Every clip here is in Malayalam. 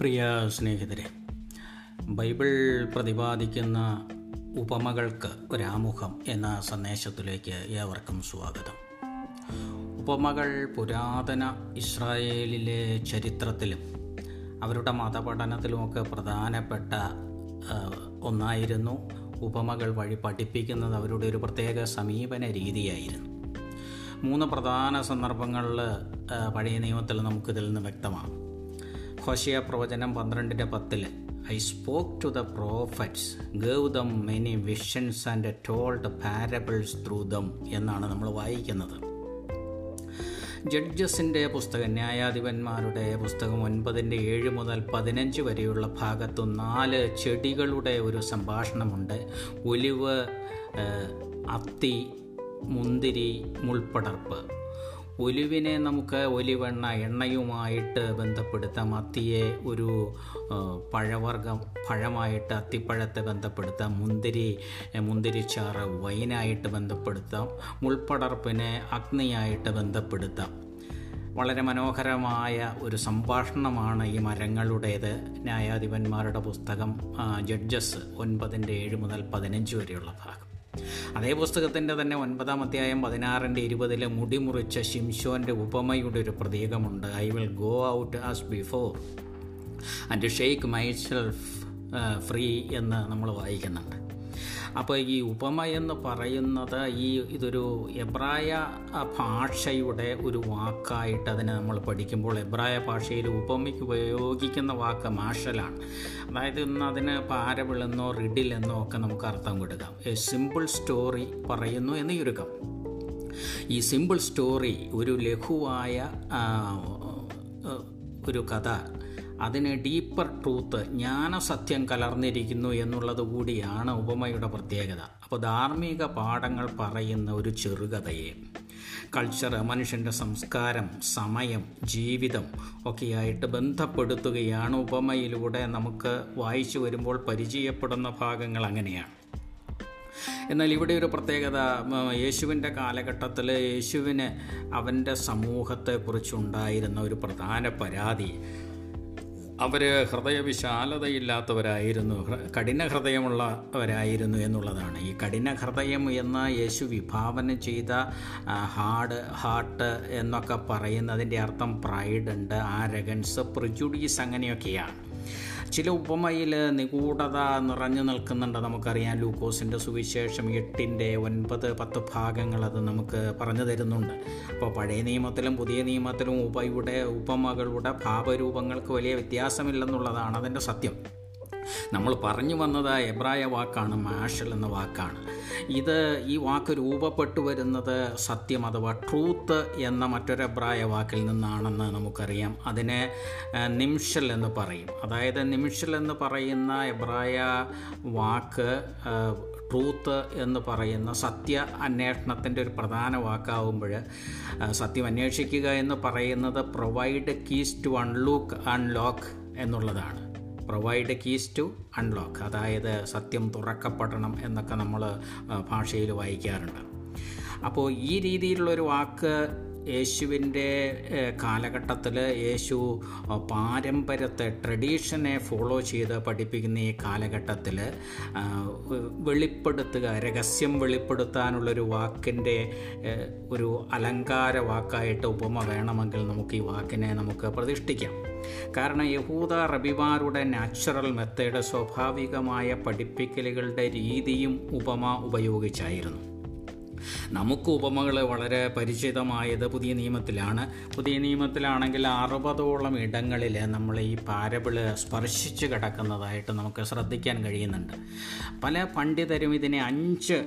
പ്രിയ സ്നേഹിതരെ ബൈബിൾ പ്രതിപാദിക്കുന്ന ഉപമകൾക്ക് ഒരാമുഖം എന്ന സന്ദേശത്തിലേക്ക് ഏവർക്കും സ്വാഗതം. ഉപമകൾ പുരാതന ഇസ്രായേലിലെ ചരിത്രത്തിലും അവരുടെ മതപഠനത്തിലുമൊക്കെ പ്രധാനപ്പെട്ട ഒന്നായിരുന്നു ഉപമകൾ വഴി പഠിപ്പിക്കുന്നത് അവരുടെ ഒരു പ്രത്യേക സമീപന രീതിയായിരുന്നു. മൂന്ന് പ്രധാന സന്ദർഭങ്ങളിൽ പഴയ നിയമത്തിൽ നമുക്കിതിൽ നിന്ന് വ്യക്തമാണ്. ഹോഷിയ പ്രവചനം പന്ത്രണ്ടിന്റെ പത്തിൽ I spoke to the prophets gave them many visions and told parables through them എന്നാണ് നമ്മൾ വായിക്കുന്നത്. ജഡ്ജസിന്റെ പുസ്തകം ന്യായാധിപന്മാരുടെ പുസ്തകം ഒൻപതിന്റെ ഏഴ് മുതൽ പതിനഞ്ച് വരെയുള്ള ഭാഗത്തു നാല് ചെടികളുടെ ഒരു സംഭാഷണമുണ്ട്. ഒലിവ് അത്തി മുന്തിരി മുൾപ്പടർപ്പ്. ഒലിവിനെ നമുക്ക് ഒലിവെണ്ണ എണ്ണയുമായിട്ട് ബന്ധപ്പെടുത്താം. അത്തിയെ ഒരു പഴവർഗം പഴമായിട്ട് അത്തിപ്പഴത്തെ ബന്ധപ്പെടുത്താം. മുന്തിരി മുന്തിരിച്ചാറ് വൈനായിട്ട് ബന്ധപ്പെടുത്താം. മുൾപ്പടർപ്പിനെ അഗ്നിയായിട്ട് ബന്ധപ്പെടുത്താം. വളരെ മനോഹരമായ ഒരു സംഭാഷണമാണ് ഈ മരങ്ങളുടേത്. ന്യായാധിപന്മാരുടെ പുസ്തകം ജഡ്ജസ് ഒൻപതിന്റെ ഏഴ് മുതൽ പതിനഞ്ച് വരെയുള്ള ഭാഗം. അതേ പുസ്തകത്തിന്റെ തന്നെ ഒൻപതാം അധ്യായം പതിനാറിന്റെ ഇരുപതിലെ മുടിമുറിച്ച ശിംഷോന്റെ ഉപമയുടെ ഒരു പ്രതീകമുണ്ട്. I will go out as before and shake myself free എന്ന് നമ്മൾ വായിക്കുന്നുണ്ട്. അപ്പോൾ ഈ ഉപമ എന്ന് പറയുന്നത് ഈ ഇതൊരു എബ്രായ ഭാഷയുടെ ഒരു വാക്കായിട്ട് അതിനെ നമ്മൾ പഠിക്കുമ്പോൾ എബ്രായ ഭാഷയിൽ ഉപമയ്ക്ക് ഉപയോഗിക്കുന്ന വാക്ക് മാഷലാണ്. അതായത് ഇന്ന് അതിന് പാരവിളെന്നോ റിഡിലെന്നോ ഒക്കെ നമുക്ക് അർത്ഥം കൊടുക്കാം. എ സിമ്പിൾ സ്റ്റോറി പറയുന്നു എന്ന് ചുരുക്കം ഈ സിമ്പിൾ സ്റ്റോറി ഒരു ലഘുവായ ഒരു കഥ അതിന് ഡീപ്പർ ട്രൂത്ത് ജ്ഞാനസത്യം കലർന്നിരിക്കുന്നു എന്നുള്ളത് കൂടിയാണ് ഉപമയുടെ പ്രത്യേകത. അപ്പോൾ ധാർമ്മിക പാഠങ്ങൾ പറയുന്ന ഒരു ചെറുകഥയെ. കൾച്ചർ മനുഷ്യന്റെ സംസ്കാരം സമയം ജീവിതം ഒക്കെയായിട്ട് ബന്ധപ്പെടുത്തുകയാണ് ഉപമയിലൂടെ നമുക്ക് വായിച്ചു വരുമ്പോൾ പരിചയപ്പെടുന്ന ഭാഗങ്ങൾ അങ്ങനെയാണ്. എന്നാൽ ഇവിടെ ഒരു പ്രത്യേകത യേശുവിന്റെ കാലഘട്ടത്തിൽ യേശുവിന് അവന്റെ സമൂഹത്തെക്കുറിച്ചുണ്ടായിരുന്ന ഒരു പ്രധാന പരാതി അവർ ഹൃദയവിശാലതയില്ലാത്തവരായിരുന്നു. കഠിന ഹൃദയമുള്ളവരായിരുന്നു എന്നുള്ളതാണ്. ഈ കഠിന ഹൃദയം എന്ന യേശു വിഭാവനം ചെയ്ത ഹാർഡ് ഹാർട്ട് എന്നൊക്കെ പറയുന്നതിന്റെ അർത്ഥം പ്രൈഡ് ഉണ്ട് ആരഗൻസ് പ്രിജുഡീസ് അങ്ങനെയൊക്കെയാണ്. ചില ഉപമയിൽ നിഗൂഢത നിറഞ്ഞു നിൽക്കുന്നുണ്ട് നമുക്കറിയാം. ലൂക്കോസിന്റെ സുവിശേഷം എട്ടിന്റെ ഒൻപത് പത്ത് ഭാഗങ്ങൾ അത് നമുക്ക് പറഞ്ഞു തരുന്നുണ്ട്. അപ്പോൾ പഴയ നിയമത്തിലും പുതിയ നിയമത്തിലും ഉപയുടെ ഉപമകളുടെ ഭാവരൂപങ്ങൾക്ക് വലിയ വ്യത്യാസമില്ലെന്നുള്ളതാണ് അതിന്റെ സത്യം. നമ്മൾ പറഞ്ഞു വന്നത് എബ്രായ വാക്കാണ് മാഷൽ എന്ന വാക്കാണ്. ഇത് ഈ വാക്ക് രൂപപ്പെട്ടു വരുന്നത് സത്യം അഥവാ ട്രൂത്ത് എന്ന മറ്റൊരു എബ്രായ വാക്കിൽ നിന്നാണെന്ന് നമുക്കറിയാം. അതിനെ നിമിഷൽ എന്ന് പറയും. അതായത് നിമിഷൽ എന്ന് പറയുന്ന എബ്രായ വാക്ക് ട്രൂത്ത് എന്ന് പറയുന്ന സത്യ അന്വേഷണത്തിന്റെ ഒരു പ്രധാന വാക്കാവുമ്പോൾ സത്യം അന്വേഷിക്കുക എന്ന് പറയുന്നത് provide keys to unlock unlock എന്നുള്ളതാണ്. പ്രൊവൈഡ് കീസ് ടു അൺലോക്ക് അതായത് സത്യം തുറക്കപ്പെടണം എന്നൊക്കെ നമ്മൾ ഭാഷയിൽ വായിക്കാറുണ്ട്. അപ്പോൾ ഈ രീതിയിലുള്ളൊരു വാക്ക് യേശുവിന്റെ കാലഘട്ടത്തിൽ യേശു പാരമ്പര്യത്തെ ട്രഡീഷനെ ഫോളോ ചെയ്ത് പഠിപ്പിക്കുന്ന ഈ കാലഘട്ടത്തിൽ വെളിപ്പെടുത്തുക രഹസ്യം വെളിപ്പെടുത്താനുള്ളൊരു വാക്കിന്റെ ഒരു അലങ്കാര വാക്കായിട്ട് ഉപമ വേണമെങ്കിൽ നമുക്ക് ഈ വാക്കിനെ നമുക്ക് പ്രതിഷ്ഠിക്കാം. കാരണം യഹൂദ റബിമാരുടെ നാച്ചുറൽ മെത്തേഡ് സ്വാഭാവികമായ പഠിപ്പിക്കലുകളുടെ രീതിയും ഉപമ ഉപയോഗിച്ചായിരുന്നു. നമുക്ക് ഉപമകൾ വളരെ പരിചിതമായത് പുതിയ നിയമത്തിലാണ്. പുതിയ നിയമത്തിലാണെങ്കിൽ അറുപതോളം ഇടങ്ങളിൽ നമ്മൾ ഈ പാരബിൾ സ്പർശിച്ച് കിടക്കുന്നതായിട്ട് നമുക്ക് ശ്രദ്ധിക്കാൻ കഴിയുന്നുണ്ട്. പല പണ്ഡിതരും ഇതിനെ അഞ്ച്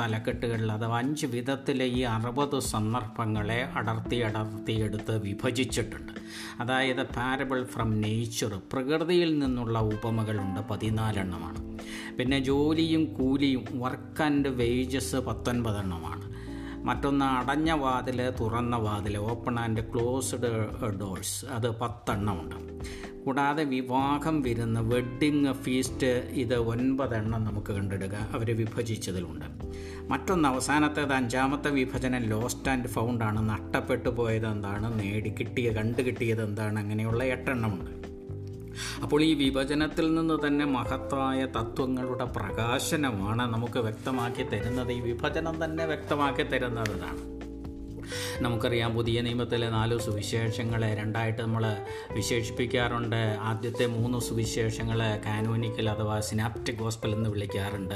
തലക്കെട്ടുകളിൽ അഥവാ അഞ്ച് വിധത്തിൽ ഈ അറുപത് സന്ദർഭങ്ങളെ അടർത്തി അടർത്തി എടുത്ത് വിഭജിച്ചിട്ടുണ്ട്. അതായത് പാരബിൾ ഫ്രം നേച്ചർ പ്രകൃതിയിൽ നിന്നുള്ള ഉപമകളുണ്ട് പതിനാലെണ്ണമാണ്. പിന്നെ ജോലിയും കൂലിയും വർക്ക് ആൻഡ് വേജസ് പത്തൊൻപതെണ്ണമാണ് മറ്റൊന്ന് അടഞ്ഞ വാതിൽ തുറന്ന വാതിൽ ഓപ്പൺ ആൻഡ് ക്ലോസ്ഡ് ഡോഴ്സ് അത് പത്തെണ്ണമുണ്ട്. കൂടാതെ വിവാഹം വിരുന്ന് വെഡ്ഡിങ് ഫീസ്റ്റ് ഇത് ഒൻപതെണ്ണം നമുക്ക് കണ്ടെടുക്കുക അവർ വിഭജിച്ചതിലുണ്ട്. മറ്റൊന്ന് അവസാനത്തേത് അഞ്ചാമത്തെ വിഭജനം ലോസ്റ്റ് ആൻഡ് ഫൗണ്ടാണ് നഷ്ടപ്പെട്ടു പോയത് എന്താണ് നേടി കിട്ടിയ കണ്ടു കിട്ടിയത് എന്താണ്? അങ്ങനെയുള്ള എട്ടെണ്ണമുണ്ട്. അപ്പോൾ ഈ വിഭജനത്തിൽ നിന്ന് തന്നെ മഹത്തായ തത്വങ്ങളുടെ പ്രകാശനമാണ് നമുക്ക് വ്യക്തമാക്കി തരുന്നത്. ഈ വിഭജനം തന്നെ വ്യക്തമാക്കി തരുന്നതാണ് നമുക്കറിയാം പുതിയ നിയമത്തിലെ നാല് സുവിശേഷങ്ങളെ രണ്ടായിട്ട് നമ്മൾ വിശേഷിപ്പിക്കാറുണ്ട്. ആദ്യത്തെ മൂന്ന് സുവിശേഷങ്ങൾ കാനോനിക്കൽ അഥവാ സിനാപ്റ്റിക് ഗോസ്പൽ എന്ന് വിളിക്കാറുണ്ട്.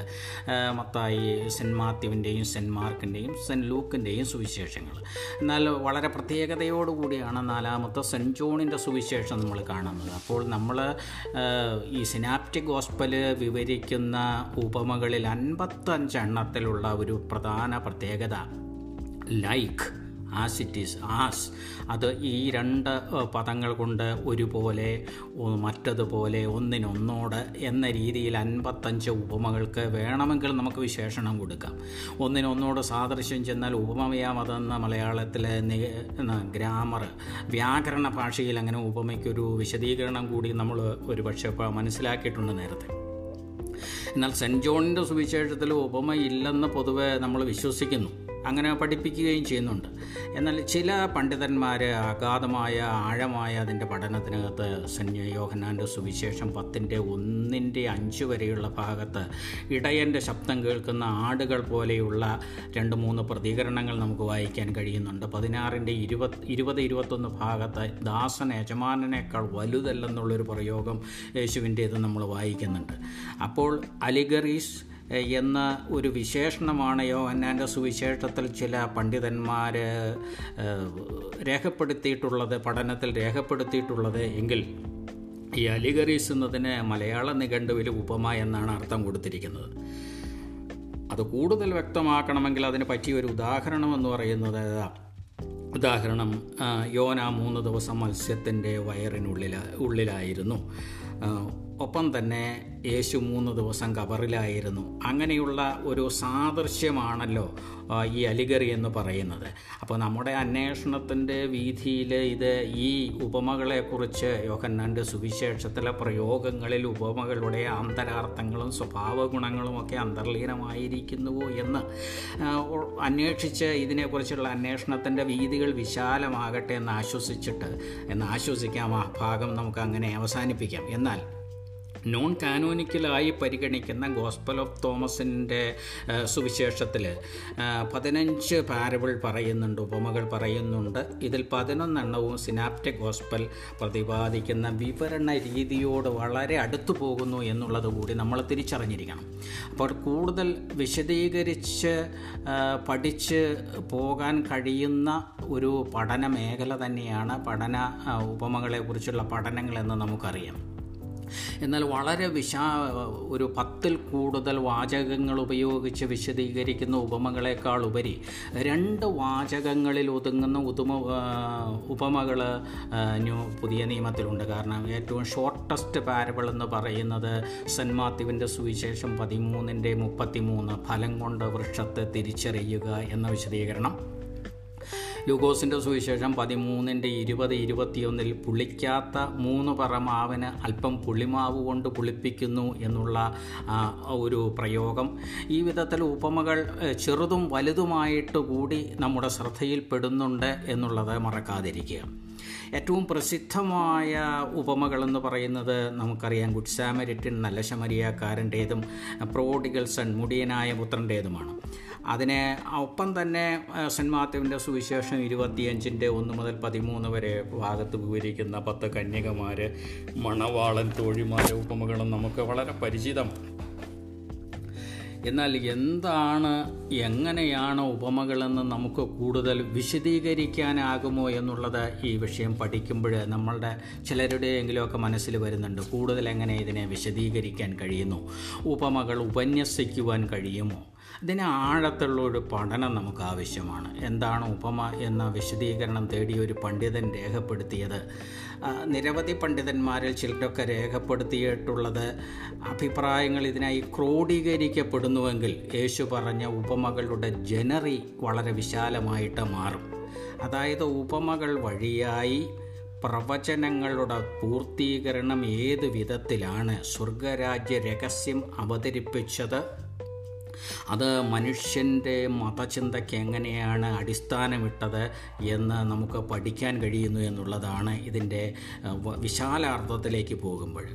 മത്തായി സെന്റ് മാത്യുവിന്റെയും സെന്റ് മാർക്കിന്റെയും സെന്റ് ലൂക്കിന്റെയും സുവിശേഷങ്ങൾ. എന്നാൽ വളരെ പ്രത്യേകതയോടുകൂടിയാണ് നാലാമത്തെ സെന്റ് ജോണിന്റെ സുവിശേഷം നമ്മൾ കാണുന്നത്. അപ്പോൾ നമ്മൾ ഈ സിനാപ്റ്റിക് ഗോസ്പൽ വിവരിക്കുന്ന ഉപമകളിൽ അൻപത്തഞ്ചെണ്ണത്തിലുള്ള ഒരു പ്രധാന പ്രത്യേകത like as it is as അത് ഈ രണ്ട് പദങ്ങൾ കൊണ്ട് ഒരുപോലെ മറ്റതുപോലെ ഒന്നിനൊന്നോട് എന്ന രീതിയിൽ അൻപത്തഞ്ച് ഉപമകൾക്ക് വേണമെങ്കിൽ നമുക്ക് വിശേഷണം കൊടുക്കാം. ഒന്നിനൊന്നോട് സാദൃശ്യം ചെന്നാൽ ഉപമയാം അതെന്ന മലയാളത്തിലെ ഗ്രാമർ വ്യാകരണ ഭാഷയിൽ അങ്ങനെ ഉപമയ്ക്കൊരു വിശദീകരണം കൂടി നമ്മൾ ഒരു പക്ഷേ മനസ്സിലാക്കിയിട്ടുണ്ട് നേരത്തെ. എന്നാൽ സെന്റ് ജോണിന്റെ സുവിശേഷത്തിൽ ഉപമയില്ലെന്ന് പൊതുവെ നമ്മൾ വിശ്വസിക്കുന്നു. അങ്ങനെ പഠിപ്പിക്കുകയും ചെയ്യുന്നുണ്ട്. എന്നാൽ ചില പണ്ഡിതന്മാർ അഗാധമായ ആഴമായ അതിന്റെ പഠനത്തിനകത്ത് സെന്റ് യോഹനാന്റെ സുവിശേഷം പത്തിന്റെ ഒന്നിന്റെ അഞ്ച് വരെയുള്ള ഭാഗത്ത് ഇടയന്റെ ശബ്ദം കേൾക്കുന്ന ആടുകൾ പോലെയുള്ള രണ്ട് മൂന്ന് പ്രതികരണങ്ങൾ നമുക്ക് വായിക്കാൻ കഴിയുന്നുണ്ട്. പതിനാറിന്റെ ഇരുപത് ഇരുപത് ഇരുപത്തൊന്ന് ഭാഗത്ത് ദാസൻ യജമാനനേക്കാൾ വലുതല്ലെന്നുള്ളൊരു പ്രയോഗം യേശുവിന്റേത് നമ്മൾ വായിക്കുന്നുണ്ട്. അപ്പോൾ അലിഗറീസ് എന്ന ഒരു വിശേഷണമാണ് യോഹന്നാന്റെ സുവിശേഷത്തിൽ ചില പണ്ഡിതന്മാർ രേഖപ്പെടുത്തിയിട്ടുള്ളത് പഠനത്തിൽ രേഖപ്പെടുത്തിയിട്ടുള്ളത്. എങ്കിൽ ഈ അലിഗറീസ് എന്നതിന് മലയാള നിഘണ്ടുവിൽ ഉപമ എന്നാണ് അർത്ഥം കൊടുത്തിരിക്കുന്നത്. അത് കൂടുതൽ വ്യക്തമാക്കണമെങ്കിൽ അതിന് പറ്റിയ ഒരു ഉദാഹരണം എന്ന് പറയുന്നത് ഉദാഹരണം യോന മൂന്ന് ദിവസം മത്സ്യത്തിന്റെ വയറിനുള്ളിൽ ഉള്ളിലായിരുന്നു. ഒപ്പം തന്നെ യേശു മൂന്ന് ദിവസം കബറിലായിരുന്നു. അങ്ങനെയുള്ള ഒരു സാദൃശ്യമാണല്ലോ ഈ അലിഗറി എന്ന് പറയുന്നത്. അപ്പോൾ നമ്മുടെ അന്വേഷണത്തിന്റെ വീതിയിൽ ഇത് ഈ ഉപമകളെക്കുറിച്ച് യോഹന്നാന്റെ സുവിശേഷത്തിലെ പ്രയോഗങ്ങളിൽ ഉപമകളുടെ അന്തരാർത്ഥങ്ങളും സ്വഭാവ ഗുണങ്ങളും ഒക്കെ അന്തർലീനമായിരിക്കുന്നുവോ എന്ന് അന്വേഷിച്ച് ഇതിനെക്കുറിച്ചുള്ള അന്വേഷണത്തിന്റെ വീതികൾ വിശാലമാകട്ടെ എന്ന് ആശ്വസിച്ചിട്ട് എന്ന് ആശ്വസിക്കാം ആ ഭാഗം നമുക്ക് അങ്ങനെ അവസാനിപ്പിക്കാം. എന്നാൽ നോൺ കാനോനിക്കലായി പരിഗണിക്കുന്ന ഗോസ്പൽ ഓഫ് തോമസിന്റെ സുവിശേഷത്തിൽ പതിനഞ്ച് പാരബിൾ പറയുന്നുണ്ട് ഉപമകൾ പറയുന്നുണ്ട്. ഇതിൽ പതിനൊന്നെണ്ണവും സിനാപ്റ്റിക് ഗോസ്പൽ പ്രതിപാദിക്കുന്ന വിവരണ രീതിയോട് വളരെ അടുത്തു പോകുന്നു എന്നുള്ളത് കൂടി നമ്മൾ തിരിച്ചറിഞ്ഞിരിക്കണം. അപ്പോൾ കൂടുതൽ വിശദീകരിച്ച് പഠിച്ച് പോകാൻ കഴിയുന്ന ഒരു പഠന മേഖല തന്നെയാണ് പഠന ഉപമകളെക്കുറിച്ചുള്ള പഠനങ്ങളെന്ന് നമുക്കറിയാം. എന്നാൽ വളരെ വിശാ ഒരു പത്തിൽ കൂടുതൽ വാചകങ്ങൾ ഉപയോഗിച്ച് വിശദീകരിക്കുന്ന ഉപമകളെക്കാൾ ഉപരി രണ്ട് വാചകങ്ങളിൽ ഒതുങ്ങുന്ന ഉതുമ ഉപമകൾ ന്യൂ പുതിയ നിയമത്തിലുണ്ട്. കാരണം ഏറ്റവും ഷോർട്ടസ്റ്റ് പാരബിൾ എന്ന് പറയുന്നത് സെന്റ് സുവിശേഷം പതിമൂന്നിന്റെ മുപ്പത്തിമൂന്ന് ഫലം കൊണ്ട് വൃക്ഷത്തെ തിരിച്ചറിയുക എന്ന വിശദീകരണം. ലൂക്കോസിന്റെ സുവിശേഷം പതിമൂന്നിന്റെ ഇരുപത് ഇരുപത്തിയൊന്നിൽ പുളിക്കാത്ത മൂന്ന് പറ മാവിന് അല്പം പുളിമാവ് കൊണ്ട് പുളിപ്പിക്കുന്നു എന്നുള്ള ഒരു പ്രയോഗം. ഈ വിധത്തിൽ ഉപമകൾ ചെറുതും വലുതുമായിട്ട് കൂടി നമ്മുടെ ശ്രദ്ധയിൽപ്പെടുന്നുണ്ട് എന്നുള്ളത് മറക്കാതിരിക്കുക. ഏറ്റവും പ്രസിദ്ധമായ ഉപമകളെന്ന് പറയുന്നത് നമുക്കറിയാം. ഗുഡ് സാമരിറ്റിൻ നല്ല ശമരിയാക്കാരന്റേതും പ്രോഡിഗൽ സൺ മുടിയനായ പുത്രന്റേതുമാണ്. അതിനെ ഒപ്പം തന്നെ സെന്റ് മാത്യുവിന്റെ സുവിശേഷം ഇരുപത്തിയഞ്ചിന്റെ ഒന്ന് മുതൽ പതിമൂന്ന് വരെ ഭാഗത്ത് വിവരിക്കുന്ന പത്ത് കന്യകമാർ മണവാളൻ തോഴിമാരെ ഉപമകളും നമുക്ക് വളരെ പരിചിതമാണ്. എന്നാൽ എന്താണ് എങ്ങനെയാണ് ഉപമകളെന്ന് നമുക്ക് കൂടുതൽ വിശദീകരിക്കാനാകുമോ എന്നുള്ളത് ഈ വിഷയം പഠിക്കുമ്പോൾ നമ്മളുടെ ചിലരുടെയെങ്കിലുമൊക്കെ മനസ്സിൽ വരുന്നുണ്ട്. കൂടുതൽ എങ്ങനെ ഇതിനെ വിശദീകരിക്കാൻ കഴിയുന്നു? ഉപമകൾ ഉപന്യസിക്കുവാൻ കഴിയുമോ? ഇതിന് ആഴത്തുള്ള ഒരു പഠനം നമുക്ക് ആവശ്യമാണ്. എന്താണ് ഉപമ എന്ന വിശദീകരണം തേടി ഒരു പണ്ഡിതൻ രേഖപ്പെടുത്തിയത്. നിരവധി പണ്ഡിതന്മാരിൽ ചിലരൊക്കെ രേഖപ്പെടുത്തിയിട്ടുള്ളത് അഭിപ്രായങ്ങൾ ഇതിനായി ക്രോഡീകരിക്കപ്പെടുന്നുവെങ്കിൽ യേശു പറഞ്ഞ ഉപമകളുടെ ജനറി വളരെ വിശാലമായിട്ട് മാറും. അതായത് ഉപമകൾ വഴിയായി പ്രവചനങ്ങളുടെ പൂർത്തീകരണം ഏത് വിധത്തിലാണ് സ്വർഗരാജ്യ രഹസ്യം അവതരിപ്പിച്ചത് അത് മനുഷ്യന്റെ മതചിന്തയ്ക്ക് എങ്ങനെയാണ് അടിസ്ഥാനമിട്ടത് എന്ന് നമുക്ക് പഠിക്കാൻ കഴിയുന്നു എന്നുള്ളതാണ് ഇതിന്റെ വിശാലാർത്ഥത്തിലേക്ക് പോകുമ്പോൾ.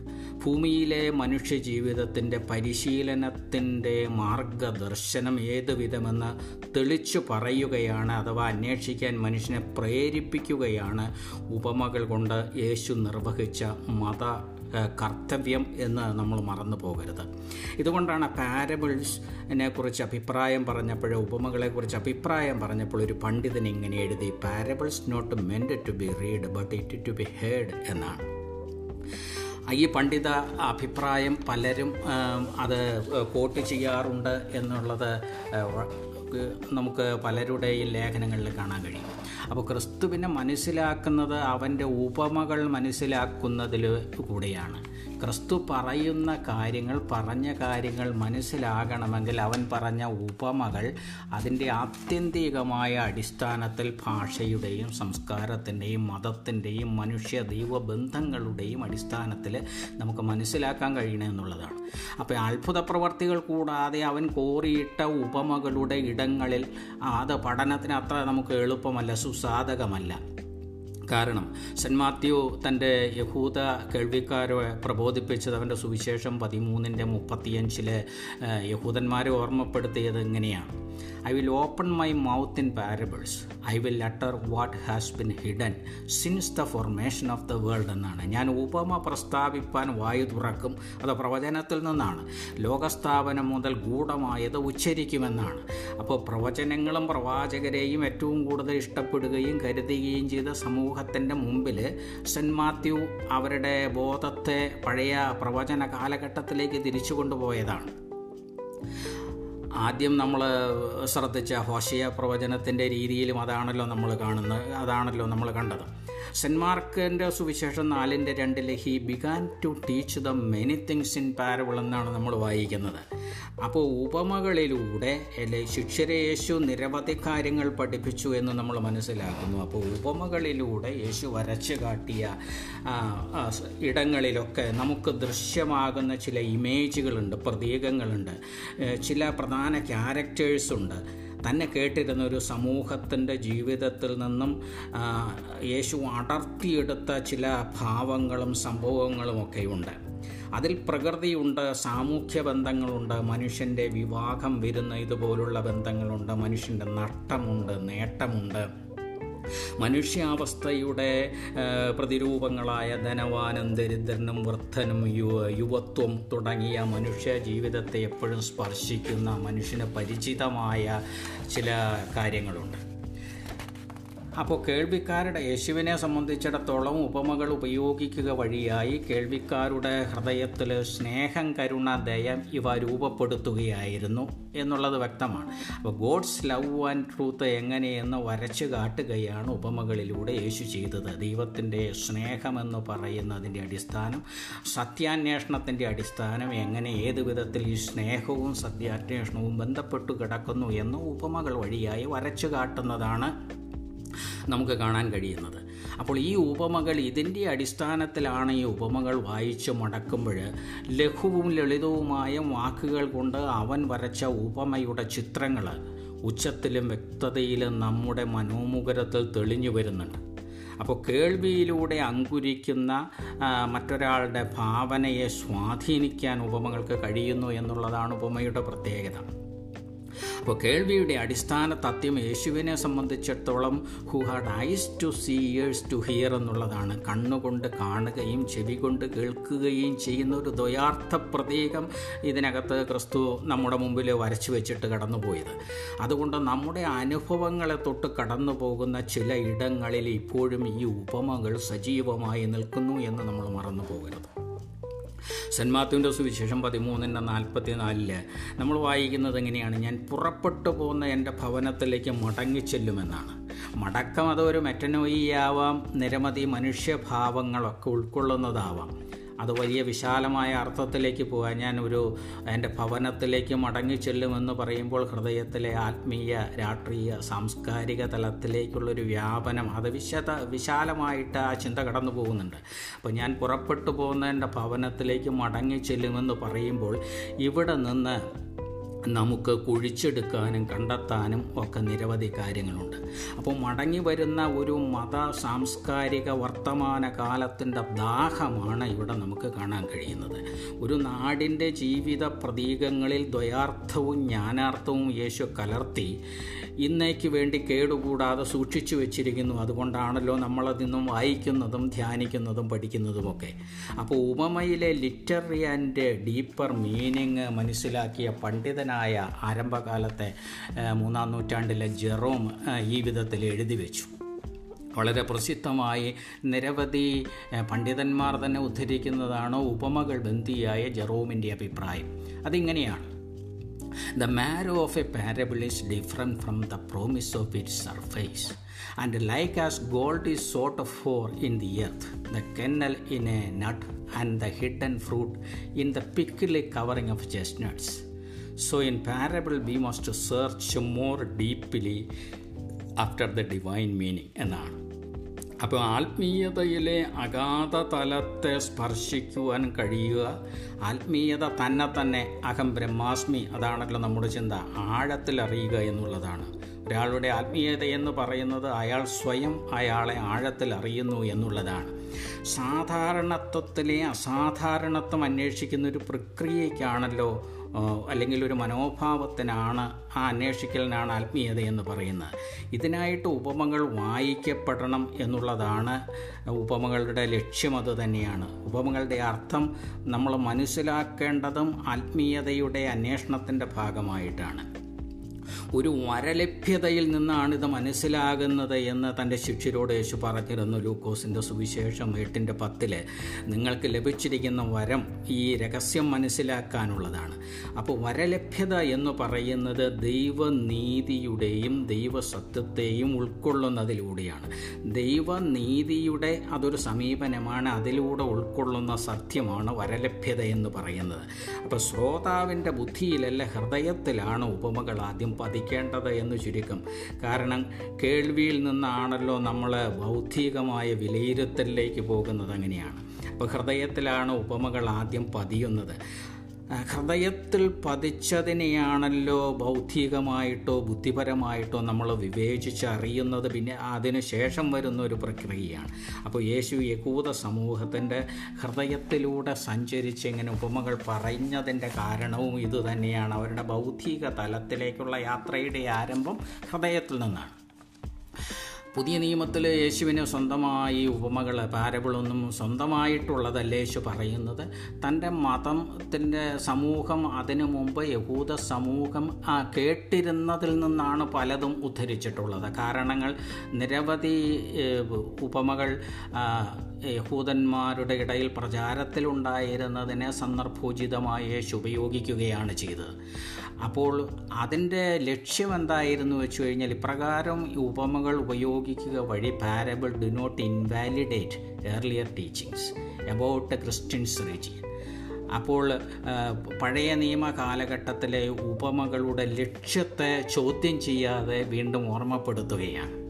ഭൂമിയിലെ മനുഷ്യ ജീവിതത്തിന്റെ പരിശീലനത്തിന്റെ മാർഗദർശനം ഏത് വിധമെന്ന് തെളിച്ചു പറയുകയാണ് അഥവാ അന്വേഷിക്കാൻ മനുഷ്യനെ പ്രേരിപ്പിക്കുകയാണ് ഉപമകൾ കൊണ്ട് യേശു നിർവഹിച്ച മത കർത്തവ്യം എന്ന് നമ്മൾ മറന്നു പോകരുത്. ഇതുകൊണ്ടാണ് പാരബിൾസിനെ കുറിച്ച് അഭിപ്രായം പറഞ്ഞപ്പോൾ ഉപമകളെക്കുറിച്ച് അഭിപ്രായം പറഞ്ഞപ്പോൾ ഒരു പണ്ഡിതൻ ഇങ്ങനെ എഴുതി parables not meant to be read but it to be heard എന്നാണ്. ഈ പണ്ഡിത അഭിപ്രായം പലരും അത് കോട്ട് ചെയ്യാറുണ്ട് എന്നുള്ളത് വ- നമുക്ക് പലരുടെയും ലേഖനങ്ങളിൽ കാണാൻ കഴിയും. അപ്പോൾ ക്രിസ്തുവിനെ മനസ്സിലാക്കുന്നത് അവന്റെ ഉപമകൾ മനസ്സിലാക്കുന്നതിൽ കൂടെയാണ്. ക്രിസ്തു പറയുന്ന കാര്യങ്ങൾ പറഞ്ഞ കാര്യങ്ങൾ മനസ്സിലാകണമെങ്കിൽ അവൻ പറഞ്ഞ ഉപമകൾ അതിന്റെ ആത്യന്തികമായ അടിസ്ഥാനത്തിൽ ഭാഷയുടെയും സംസ്കാരത്തിന്റെയും മതത്തിന്റെയും മനുഷ്യ ദൈവ ബന്ധങ്ങളുടെയും അടിസ്ഥാനത്തിൽ നമുക്ക് മനസ്സിലാക്കാൻ കഴിയണമെന്നുള്ളതാണ് അപ്പോൾ അത്ഭുത പ്രവർത്തികൾ കൂടാതെ അവൻ കോറിയിട്ട ഉപമകളുടെ ഇടങ്ങളിൽ അത് പഠനത്തിന് അത്ര നമുക്ക് എളുപ്പമല്ല സുസാധകമല്ല. കാരണം സെന്റ് മാത്യു തന്റെ യഹൂദ കേൾവിക്കാരെ പ്രബോധിപ്പിച്ചത് അവന്റെ സുവിശേഷം പതിമൂന്നിന്റെ മുപ്പത്തിയഞ്ചിലെ യഹൂദന്മാരെ ഓർമ്മപ്പെടുത്തിയത് എങ്ങനെയാണ് I will open my mouth in parables I will utter what has been hidden since the formation of the world എന്നാണ്. ഞാൻ ഉപമ പ്രസ്താവിപ്പാൻ വായു തുറക്കും. അത് പ്രവചനത്തിൽ നിന്നാണ്. ലോകസ്ഥാപനം മുതൽ ഗൂഢമായത് ഉച്ചരിക്കുമെന്നാണ്. അപ്പോൾ പ്രവചനങ്ങളും പ്രവാചകരെയും ഏറ്റവും കൂടുതൽ ഇഷ്ടപ്പെടുകയും കരുതുകയും ചെയ്ത സമൂഹത്തിന്റെ മുമ്പിൽ സെന്റ് മാത്യു അവരുടെ ബോധത്തെ പഴയ പ്രവചന കാലഘട്ടത്തിലേക്ക് തിരിച്ചു കൊണ്ടുപോയതാണ്. ആദ്യം നമ്മൾ ശ്രദ്ധിച്ച ഹോഷയ പ്രവചനത്തിന്റെ രീതിയിലും അതാണല്ലോ നമ്മൾ കാണുന്നത് അതാണല്ലോ നമ്മൾ കണ്ടത്. സെന്റ് മാർക്കിന്റെ സുവിശേഷം നാലിന്റെ രണ്ടിൽ he began to teach the many things in parable എന്നാണ് നമ്മൾ വായിക്കുന്നത്. അപ്പോൾ ഉപമകളിലൂടെ അല്ലെ ശിക്ഷരെ യേശു നിരവധി കാര്യങ്ങൾ പഠിപ്പിച്ചു എന്ന് നമ്മൾ മനസ്സിലാക്കുന്നു. അപ്പോൾ ഉപമകളിലൂടെ യേശു വരച്ചു കാട്ടിയ ഇടങ്ങളിലൊക്കെ നമുക്ക് ദൃശ്യമാകുന്ന ചില ഇമേജുകളുണ്ട് പ്രതീകങ്ങളുണ്ട്. ചില പ്രധാന ക്യാരക്ടേഴ്സ് ഉണ്ട്. തന്നെ കേട്ടിരുന്ന ഒരു സമൂഹത്തിന്റെ ജീവിതത്തിൽ നിന്നും യേശു അടർത്തിയെടുത്ത ചില ഭാവങ്ങളും സംഭവങ്ങളും ഒക്കെയുണ്ട്. അതിൽ പ്രകൃതിയുണ്ട് സാമൂഹ്യ ബന്ധങ്ങളുണ്ട് മനുഷ്യന്റെ വിവാഹം വരുന്ന ഇതുപോലുള്ള ബന്ധങ്ങളുണ്ട് മനുഷ്യന്റെ നഷ്ടമുണ്ട് നേട്ടമുണ്ട്. മനുഷ്യാവസ്ഥയുടെ പ്രതിരൂപങ്ങളായ ധനവാനും ദരിദ്രനും വൃദ്ധനും യുവ യുവത്വം തുടങ്ങിയ മനുഷ്യ ജീവിതത്തെ എപ്പോഴും സ്പർശിക്കുന്ന മനുഷ്യന് പരിചിതമായ ചില കാര്യങ്ങളുണ്ട്. അപ്പോൾ കേൾവിക്കാരുടെ യേശുവിനെ സംബന്ധിച്ചിടത്തോളം ഉപമകൾ ഉപയോഗിക്കുക വഴിയായി കേൾവിക്കാരുടെ ഹൃദയത്തിൽ സ്നേഹം കരുണ ദയം ഇവ രൂപപ്പെടുത്തുകയായിരുന്നു എന്നുള്ളത് വ്യക്തമാണ്. അപ്പോൾ ഗോഡ്സ് ലവ് ആൻഡ് ട്രൂത്ത് എങ്ങനെയെന്ന് വരച്ചു കാട്ടുകയാണ് ഉപമകളിലൂടെ യേശു ചെയ്തത്. ദൈവത്തിന്റെ സ്നേഹമെന്ന് പറയുന്നതിന്റെ അടിസ്ഥാനം സത്യാന്വേഷണത്തിന്റെ അടിസ്ഥാനം എങ്ങനെ ഏത് വിധത്തിൽ ഈ സ്നേഹവും സത്യാന്വേഷണവും ബന്ധപ്പെട്ടു കിടക്കുന്നു എന്ന് ഉപമകൾ വഴിയായി വരച്ചു കാട്ടുന്നതാണ് നമുക്ക് കാണാൻ കഴിയുന്നത്. അപ്പോൾ ഈ ഉപമകൾ ഇതിന്റെ അടിസ്ഥാനത്തിലാണ് ഈ ഉപമകൾ വായിച്ച് മടക്കുമ്പോൾ ലഘുവും ലളിതവുമായ വാക്കുകൾ കൊണ്ട് അവൻ വരച്ച ഉപമയുടെ ചിത്രങ്ങൾ ഉച്ചത്തിലും വ്യക്തതയിലും നമ്മുടെ മനോമുഖരത്തിൽ തെളിഞ്ഞു വരുന്നുണ്ട്. അപ്പോൾ കേൾവിയിലൂടെ അങ്കുരിക്കുന്ന മറ്റൊരാളുടെ ഭാവനയെ സ്വാധീനിക്കാൻ ഉപമകൾക്ക് കഴിയുന്നു എന്നുള്ളതാണ് ഉപമയുടെ പ്രത്യേകത. അപ്പോൾ കേൾവിയുടെ അടിസ്ഥാന തത്വം യേശുവിനെ സംബന്ധിച്ചിടത്തോളം who had eyes to see ears to hear എന്നുള്ളതാണ്. കണ്ണുകൊണ്ട് കാണുകയും ചെവി കൊണ്ട് കേൾക്കുകയും ചെയ്യുന്ന ഒരു ദ്വയാർത്ഥ പ്രതീകം ഇതിനകത്ത് ക്രിസ്തു നമ്മുടെ മുമ്പിൽ വരച്ചു വെച്ചിട്ട് കടന്നുപോയത്. അതുകൊണ്ട് നമ്മുടെ അനുഭവങ്ങളെ തൊട്ട് കടന്നു പോകുന്ന ചില ഇടങ്ങളിൽ ഇപ്പോഴും ഈ ഉപമകൾ സജീവമായി നിൽക്കുന്നു എന്ന് നമ്മൾ മറന്നു പോകരുത് സെന്റ് മാത്യുവിന്റെ സുവിശേഷം പതിമൂന്നിന്റെ നാൽപ്പത്തിനാലിൽ നമ്മൾ വായിക്കുന്നത് എങ്ങനെയാണ്? ഞാൻ പുറപ്പെട്ടു പോകുന്ന എന്റെ ഭവനത്തിലേക്ക് മടങ്ങിച്ചെല്ലുമെന്നാണ് മടക്കം അതൊരു മെറ്റനോയിയാവാം നിരവധി മനുഷ്യഭാവങ്ങളൊക്കെ ഉൾക്കൊള്ളുന്നതാവാം. അത് വലിയ വിശാലമായ അർത്ഥത്തിലേക്ക് പോകാൻ ഞാൻ ഒരു എന്റെ ഭവനത്തിലേക്ക് മടങ്ങി ചെല്ലുമെന്ന് പറയുമ്പോൾ ഹൃദയത്തിലെ ആത്മീയ രാഷ്ട്രീയ സാംസ്കാരിക തലത്തിലേക്കുള്ളൊരു വ്യാപനം അത് വിശദ വിശാലമായിട്ട് ആ ചിന്ത കടന്നു പോകുന്നുണ്ട്. അപ്പോൾ ഞാൻ പുറപ്പെട്ടു പോകുന്ന എന്റെ ഭവനത്തിലേക്ക് മടങ്ങി ചെല്ലുമെന്ന് പറയുമ്പോൾ ഇവിടെ നിന്ന് നമുക്ക് കുഴിച്ചെടുക്കാനും കണ്ടെത്താനും ഒക്കെ നിരവധി കാര്യങ്ങളുണ്ട്. അപ്പോൾ മടങ്ങി വരുന്ന ഒരു മത സാംസ്കാരിക വർത്തമാന കാലത്തിന്റെ ദാഹമാണ് ഇവിടെ നമുക്ക് കാണാൻ കഴിയുന്നത്. ഒരു നാടിന്റെ ജീവിത പ്രതീകങ്ങളിൽ ദ്വയാർത്ഥവും ജ്ഞാനാർത്ഥവും യേശു കലർത്തി ഇന്നേക്ക് വേണ്ടി കേടുകൂടാതെ സൂക്ഷിച്ചു വെച്ചിരിക്കുന്നു. അതുകൊണ്ടാണല്ലോ നമ്മളതിന്നും വായിക്കുന്നതും ധ്യാനിക്കുന്നതും പഠിക്കുന്നതുമൊക്കെ. അപ്പോൾ ഉപമയിലെ ലിറ്റററി ആൻഡ് ഡീപ്പർ മീനിങ് മനസ്സിലാക്കിയ ഗ്രീക്കനായ ആരംഭകാലത്തെ മൂന്നാം നൂറ്റാണ്ടിലെ ജെറോം ഈ വിധത്തിൽ എഴുതി വെച്ചു. വളരെ പ്രസിദ്ധമായി നിരവധി പണ്ഡിതന്മാർ തന്നെ ഉദ്ധരിക്കുന്നതാണ് ഉപമകൾ ബന്ധിയായ ജെറോമിന്റെ അഭിപ്രായം. അതിങ്ങനെയാണ്. The marrow of a parable is different from the promise of it surface and like as gold is sought of for in the earth the kernel in a nut and the hidden fruit in the prickly covering of chestnuts So in parable we must search more deeply after the divine meaning. എന്നാണ്. അപ്പോൾ ആത്മീയതയിലെ അഗാധ തലത്തെ സ്പർശിക്കുവാൻ കഴിയുക ആത്മീയത തന്നെ തന്നെ അഹം ബ്രഹ്മാസ്മി അതാണല്ലോ നമ്മുടെ ചിന്ത ആഴത്തിൽ അറിയുക എന്നുള്ളതാണ്. ഒരാളുടെ ആത്മീയത എന്ന് പറയുന്നത് അയാൾ സ്വയം അയാളെ ആഴത്തിൽ അറിയുന്നു എന്നുള്ളതാണ്. സാധാരണത്വത്തിലെ അസാധാരണത്വം അന്വേഷിക്കുന്ന ഒരു പ്രക്രിയയ്ക്കാണല്ലോ അല്ലെങ്കിൽ ഒരു മനോഭാവത്തിനാണ് ആ അന്വേഷിക്കലിനാണ് ആത്മീയത എന്ന് പറയുന്നത്. ഇതിനായിട്ട് ഉപമകൾ വായിക്കപ്പെടണം എന്നുള്ളതാണ് ഉപമകളുടെ ലക്ഷ്യം അത് തന്നെയാണ്. ഉപമകളുടെ അർത്ഥം നമ്മൾ മനസ്സിലാക്കേണ്ടതും ആത്മീയതയുടെ അന്വേഷണത്തിന്റെ ഭാഗമായിട്ടാണ്. ഒരു വരലഭ്യതയിൽ നിന്നാണ് ഇത് മനസ്സിലാകുന്നത് എന്ന് തന്റെ ശിഷ്യരോട് യേശു പറഞ്ഞിരുന്നു ലൂക്കോസിന്റെ സുവിശേഷം എട്ടിന്റെ പത്തിൽ നിങ്ങൾക്ക് ലഭിച്ചിരിക്കുന്ന വരം ഈ രഹസ്യം മനസ്സിലാക്കാനുള്ളതാണ്. അപ്പോൾ വരലഭ്യത എന്ന് പറയുന്നത് ദൈവനീതിയുടെയും ദൈവസത്യത്തെയും ഉൾക്കൊള്ളുന്നതിലൂടെയാണ്. ദൈവനീതിയുടെ അതൊരു സമീപനമാണ് അതിലൂടെ ഉൾക്കൊള്ളുന്ന സത്യമാണ് വരലഭ്യത എന്ന് പറയുന്നത്. അപ്പോൾ ശ്രോതാവിന്റെ ബുദ്ധിയിലല്ല ഹൃദയത്തിലാണ് ഉപമകൾ ആദ്യം പതിക്കേണ്ടത് എന്ന് ചുരുക്കം. കാരണം കേൾവിയിൽ നിന്നാണല്ലോ നമ്മൾ ബൗദ്ധികമായ വിലയിരുത്തലിലേക്ക് പോകുന്നത് അങ്ങനെയാണ്. അപ്പോൾ ഹൃദയത്തിലാണ് ഉപമകൾ ആദ്യം പതിയുന്നത്. ഹൃദയത്തിൽ പതിച്ചതിനെയാണല്ലോ ബൗദ്ധികമായിട്ടോ ബുദ്ധിപരമായിട്ടോ നമ്മൾ വിവേചിച്ചറിയുന്നത്. പിന്നെ അതിന് ശേഷം വരുന്ന ഒരു പ്രക്രിയയാണ്. അപ്പോൾ യേശു യകൂത സമൂഹത്തിന്റെ ഹൃദയത്തിലൂടെ സഞ്ചരിച്ച് ഇങ്ങനെ ഉപമകൾ പറഞ്ഞതിന്റെ കാരണവും ഇതുതന്നെയാണ് അവരുടെ ബൗദ്ധിക തലത്തിലേക്കുള്ള യാത്രയുടെ ആരംഭം ഹൃദയത്തിൽ നിന്നാണ്. പുതിയ നിയമത്തിൽ യേശുവിന് സ്വന്തമായി ഉപമകൾ പാരബിളൊന്നും സ്വന്തമായിട്ടുള്ളതല്ല യേശു പറയുന്നത്? തന്റെ മതത്തിന്റെ സമൂഹം അതിനു മുമ്പ് യഹൂദ സമൂഹം കേട്ടിരുന്നതിൽ നിന്നാണ് പലതും ഉദ്ധരിച്ചിട്ടുള്ളത്. കാരണങ്ങൾ നിരവധി ഉപമകൾ യഹൂദന്മാരുടെ ഇടയിൽ പ്രചാരത്തിലുണ്ടായിരുന്നതിനെ സന്ദർഭോചിതമായി യേശു ഉപയോഗിക്കുകയാണ് ചെയ്തത്. അപ്പോൾ അതിന്റെ ലക്ഷ്യം എന്തായിരുന്നു വെച്ച് കഴിഞ്ഞാൽ ഇപ്രകാരം ഉപമകൾ ഉപയോഗിക്കുക വഴി parable do not invalidate earlier teachings about Christians religion അപ്പോൾ പഴയ നിയമ കാലഘട്ടത്തിലെ ഉപമകളുടെ ലക്ഷ്യത്തെ ചോദ്യം ചെയ്യാതെ വീണ്ടും ഓർമ്മപ്പെടുത്തുകയാണ്.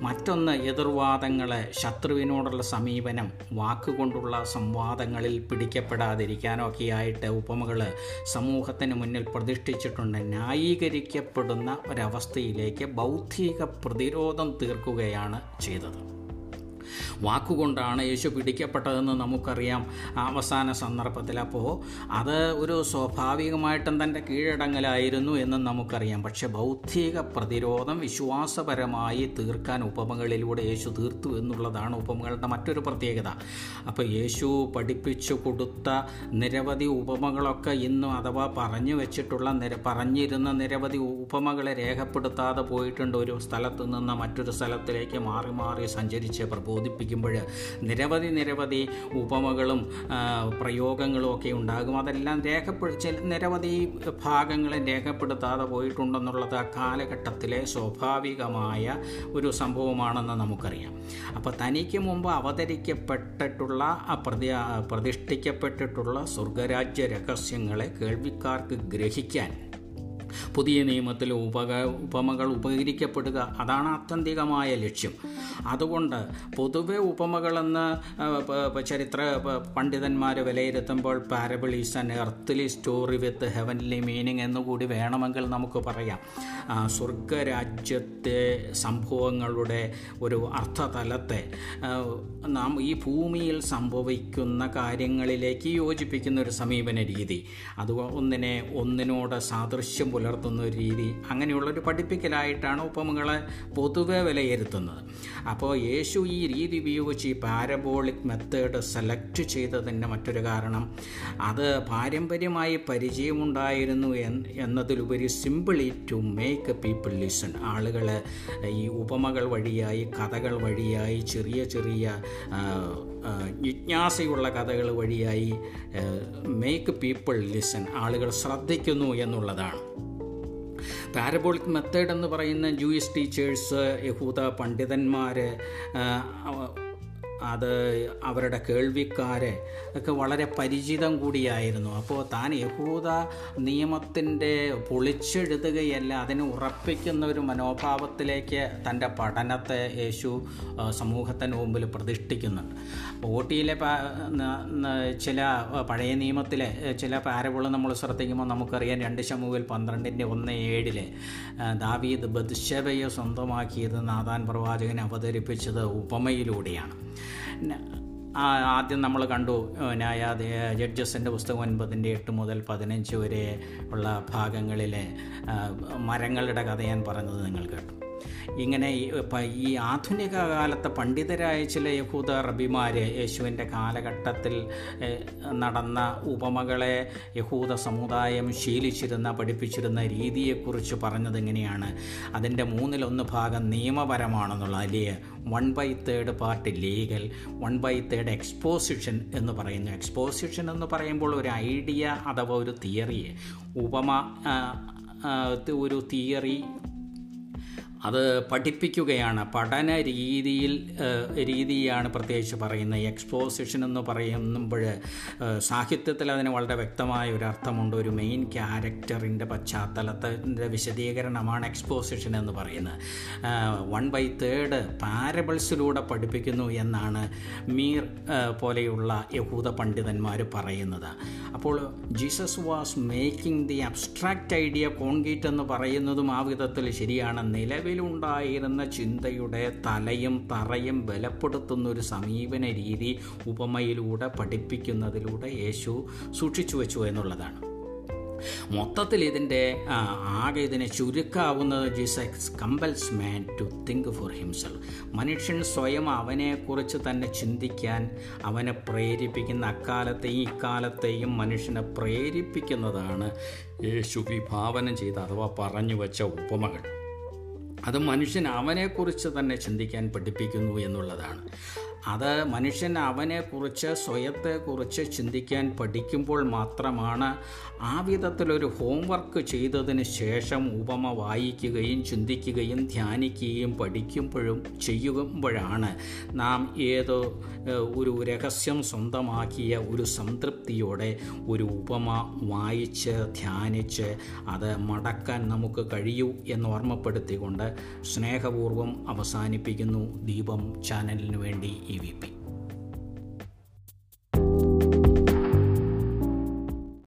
മറ്റൊന്ന് എതിർവാദങ്ങളെ ശത്രുവിനോടുള്ള സമീപനം വാക്കുകൊണ്ടുള്ള സംവാദങ്ങളിൽ പിടിക്കപ്പെടാതിരിക്കാനൊക്കെയായിട്ട് ഉപമകൾ സമൂഹത്തിന് മുന്നിൽ പ്രതിഷ്ഠിച്ചിട്ടുണ്ട്. ന്യായീകരിക്കപ്പെടുന്ന ഒരവസ്ഥയിലേക്ക് ബൗദ്ധിക പ്രതിരോധം തീർക്കുകയാണ് ചെയ്തത്. വാക്കുകൊണ്ടാണ് യേശു പിടിക്കപ്പെട്ടതെന്ന് നമുക്കറിയാം അവസാന സന്ദർഭത്തിൽ. അപ്പോൾ അത് ഒരു സ്വാഭാവികമായിട്ടും തന്റെ കീഴടങ്ങലായിരുന്നു എന്ന് നമുക്കറിയാം. പക്ഷെ ബൗദ്ധിക പ്രതിരോധം വിശ്വാസപരമായി തീർക്കാൻ ഉപമകളിലൂടെ യേശു തീർത്തു എന്നുള്ളതാണ് ഉപമകളുടെ മറ്റൊരു പ്രത്യേകത. അപ്പോൾ യേശു പഠിപ്പിച്ചു കൊടുത്ത നിരവധി ഉപമകളൊക്കെ ഇന്നും അഥവാ പറഞ്ഞു വെച്ചിട്ടുള്ള നിര പറഞ്ഞിരുന്ന നിരവധി ഉപമകളെ രേഖപ്പെടുത്താതെ പോയിട്ടുണ്ട്. ഒരു സ്ഥലത്ത് നിന്ന് മറ്റൊരു സ്ഥലത്തിലേക്ക് മാറി മാറി സഞ്ചരിച്ച് പ്രബോധിപ്പിക്കുമ്പോൾ നിരവധി നിരവധി ഉപമകളും പ്രയോഗങ്ങളും ഒക്കെ ഉണ്ടാകും. അതെല്ലാം രേഖപ്പെടുത്തി നിരവധി ഭാഗങ്ങളെ രേഖപ്പെടുത്താതെ പോയിട്ടുണ്ടെന്നുള്ളത് ആ കാലഘട്ടത്തിലെ സ്വാഭാവികമായ ഒരു സംഭവമാണെന്ന് നമുക്കറിയാം. അപ്പോൾ തനിക്ക് മുമ്പ് അവതരിക്കപ്പെട്ടിട്ടുള്ള പ്രതി പ്രതിഷ്ഠിക്കപ്പെട്ടിട്ടുള്ള സ്വർഗരാജ്യ രഹസ്യങ്ങളെ കേൾവിക്കാർക്ക് ഗ്രഹിക്കാൻ പുതിയ നിയമത്തിൽ ഉപക ഉപമകൾ ഉപകരിക്കപ്പെടുക അതാണ് ആത്യന്തികമായ ലക്ഷ്യം. അതുകൊണ്ട് പൊതുവെ ഉപമകളെന്ന് ചരിത്ര പണ്ഡിതന്മാർ വിലയിരുത്തുമ്പോൾ parable is an earthly story with heavenly meaning എന്നുകൂടി വേണമെങ്കിൽ നമുക്ക് പറയാം. സ്വർഗരാജ്യത്തെ സംഭവങ്ങളുടെ ഒരു അർത്ഥതലത്തെ നാം ഈ ഭൂമിയിൽ സംഭവിക്കുന്ന കാര്യങ്ങളിലേക്ക് യോജിപ്പിക്കുന്ന ഒരു സമീപന രീതി അത് ഒന്നിനെ ഒന്നിനോട് സാദൃശ്യം പുലർത്തുന്ന ഒരു രീതി അങ്ങനെയുള്ളൊരു പഠിപ്പിക്കലായിട്ടാണ് ഉപമകളെ പൊതുവെ വിലയിരുത്തുന്നത്. അപ്പോൾ യേശു ഈ രീതി ഉപയോഗിച്ച് ഈ പാരബോളിക് മെത്തേഡ് സെലക്ട് ചെയ്തതിന്റെ മറ്റൊരു കാരണം അത് പാരമ്പര്യമായി പരിചയമുണ്ടായിരുന്നു എന്ന് എന്നതിലുപരി simply to make people listen ആളുകൾ ഈ ഉപമകൾ വഴിയായി കഥകൾ വഴിയായി ചെറിയ ചെറിയ ജിജ്ഞാസയുള്ള കഥകൾ വഴിയായി മേക്ക് പീപ്പിൾ ലിസൺ ആളുകൾ ശ്രദ്ധിക്കുന്നു എന്നുള്ളതാണ്. പാരബോളിക് മെത്തേഡ് എന്ന് പറയുന്ന ജൂയിസ് ടീച്ചേഴ്സ് യഹൂദ പണ്ഡിതന്മാർ അത് അവരുടെ കേൾവിക്കാരെ ഒക്കെ വളരെ പരിചിതം കൂടിയായിരുന്നു. അപ്പോൾ താൻ യഹൂദ നിയമത്തിന്റെ പൊളിച്ചെഴുതുകയല്ല അതിനെ ഉറപ്പിക്കുന്ന ഒരു മനോഭാവത്തിലേക്ക് തന്റെ പഠനത്തെ യേശു സമൂഹത്തിന് മുമ്പിൽ പ്രതിഷ്ഠിക്കുന്നുണ്ട്. ഓട്ടിയിലെ ചില പഴയ നിയമത്തിലെ ചില പാരബിൾ നമ്മൾ ശ്രദ്ധിക്കുമ്പോൾ നമുക്കറിയാം രണ്ട് ശമുവിൽ പന്ത്രണ്ടിന്റെ ഒന്ന് ഏഴിൽ ദാവീദ് ബദ്ശബയെ സ്വന്തമാക്കിയത് നാദാൻ പ്രവാചകൻ അവതരിപ്പിച്ചത് ഉപമയിലൂടെയാണ്. ആദ്യം നമ്മൾ കണ്ടു ന്യായാധി ജഡ്ജസിന്റെ പുസ്തകം ഒൻപതിന്റെ എട്ട് മുതൽ പതിനഞ്ച് വരെ ഉള്ള ഭാഗങ്ങളിലെ മരങ്ങളുടെ കഥ ഞാൻ പറഞ്ഞത് നിങ്ങൾ കേട്ടു. ഇങ്ങനെ ഈ ആധുനിക കാലത്തെ പണ്ഡിതരായ ചില യഹൂദ റബിമാർ യേശുവിന്റെ കാലഘട്ടത്തിൽ നടന്ന ഉപമകളെ യഹൂദ സമുദായം ശീലിച്ചിരുന്ന പഠിപ്പിച്ചിരുന്ന രീതിയെക്കുറിച്ച് പറഞ്ഞത് എങ്ങനെയാണ്? അതിന്റെ മൂന്നിലൊന്ന് ഭാഗം നിയമപരമാണെന്നുള്ള അല്ലേ one by third part legal one by third exposition എന്ന് പറയുന്നു. എക്സ്പോസിഷൻ എന്ന് പറയുമ്പോൾ ഒരു ഐഡിയ അഥവാ ഒരു തിയറി ഉപമ ഒരു തിയറി അത് പഠിപ്പിക്കുകയാണ്. പഠന രീതിയിൽ രീതിയാണ് പ്രത്യേകിച്ച് പറയുന്നത്. എക്സ്പോസിഷൻ എന്ന് പറയുമ്പോൾ സാഹിത്യത്തിൽ അതിന് വളരെ വ്യക്തമായ ഒരു അർത്ഥമുണ്ട്. ഒരു മെയിൻ ക്യാരക്ടറിന്റെ പശ്ചാത്തലത്തിന്റെ വിശദീകരണമാണ് എക്സ്പോസിഷൻ എന്ന് പറയുന്നത്. വൺ ബൈ തേർഡ് പാരബിൾസിലൂടെ പഠിപ്പിക്കുന്നു എന്നാണ് മീർ പോലെയുള്ള യഹൂദ പണ്ഡിതന്മാർ പറയുന്നത്. അപ്പോൾ Jesus was making the abstract idea concrete എന്ന് പറയുന്നതും ആ വിധത്തിൽ ശരിയാണ്. നിലവിലുണ്ടായിരുന്ന ചിന്തയുടെ തലയും തറയും ബലപ്പെടുത്തുന്ന ഒരു സമീപന രീതി ഉപമയിലൂടെ പഠിപ്പിക്കുന്നതിലൂടെ യേശു സൂക്ഷിച്ചു വെച്ചു എന്നുള്ളതാണ്. മൊത്തത്തിൽ ഇതിന്റെ ആകെ ഇതിനെ ചുരുക്കാവുന്നത് Jesus compels man to think for himself. മനുഷ്യൻ സ്വയം അവനെക്കുറിച്ച് തന്നെ ചിന്തിക്കാൻ അവനെ പ്രേരിപ്പിക്കുന്ന അക്കാലത്തെയും ഇക്കാലത്തെയും മനുഷ്യനെ പ്രേരിപ്പിക്കുന്നതാണ് യേശു വിഭാവനം ചെയ്ത അഥവാ പറഞ്ഞു വെച്ച ഉപമകൾ. അത് മനുഷ്യൻ അവനെക്കുറിച്ച് തന്നെ ചിന്തിക്കാൻ പഠിപ്പിക്കുന്നു എന്നുള്ളതാണ്. അത് മനുഷ്യൻ അവനെക്കുറിച്ച് സ്വയത്തെക്കുറിച്ച് ചിന്തിക്കാൻ പഠിക്കുമ്പോൾ മാത്രമാണ് ആ വിധത്തിലൊരു ഹോംവർക്ക് ചെയ്തതിന് ശേഷം ഉപമ വായിക്കുകയും ചിന്തിക്കുകയും ധ്യാനിക്കുകയും പഠിക്കുമ്പോഴും ചെയ്യുമ്പോഴാണ് നാം ഏതോ ഒരു രഹസ്യം സ്വന്തമാക്കിയ ഒരു സംതൃപ്തിയോടെ ഒരു ഉപമ വായിച്ച് ധ്യാനിച്ച് അത് മടക്കാൻ നമുക്ക് കഴിയൂ എന്ന് ഓർമ്മപ്പെടുത്തിക്കൊണ്ട് സ്നേഹപൂർവം അവസാനിപ്പിക്കുന്നു ദീപം ചാനലിന് വേണ്ടി EVP.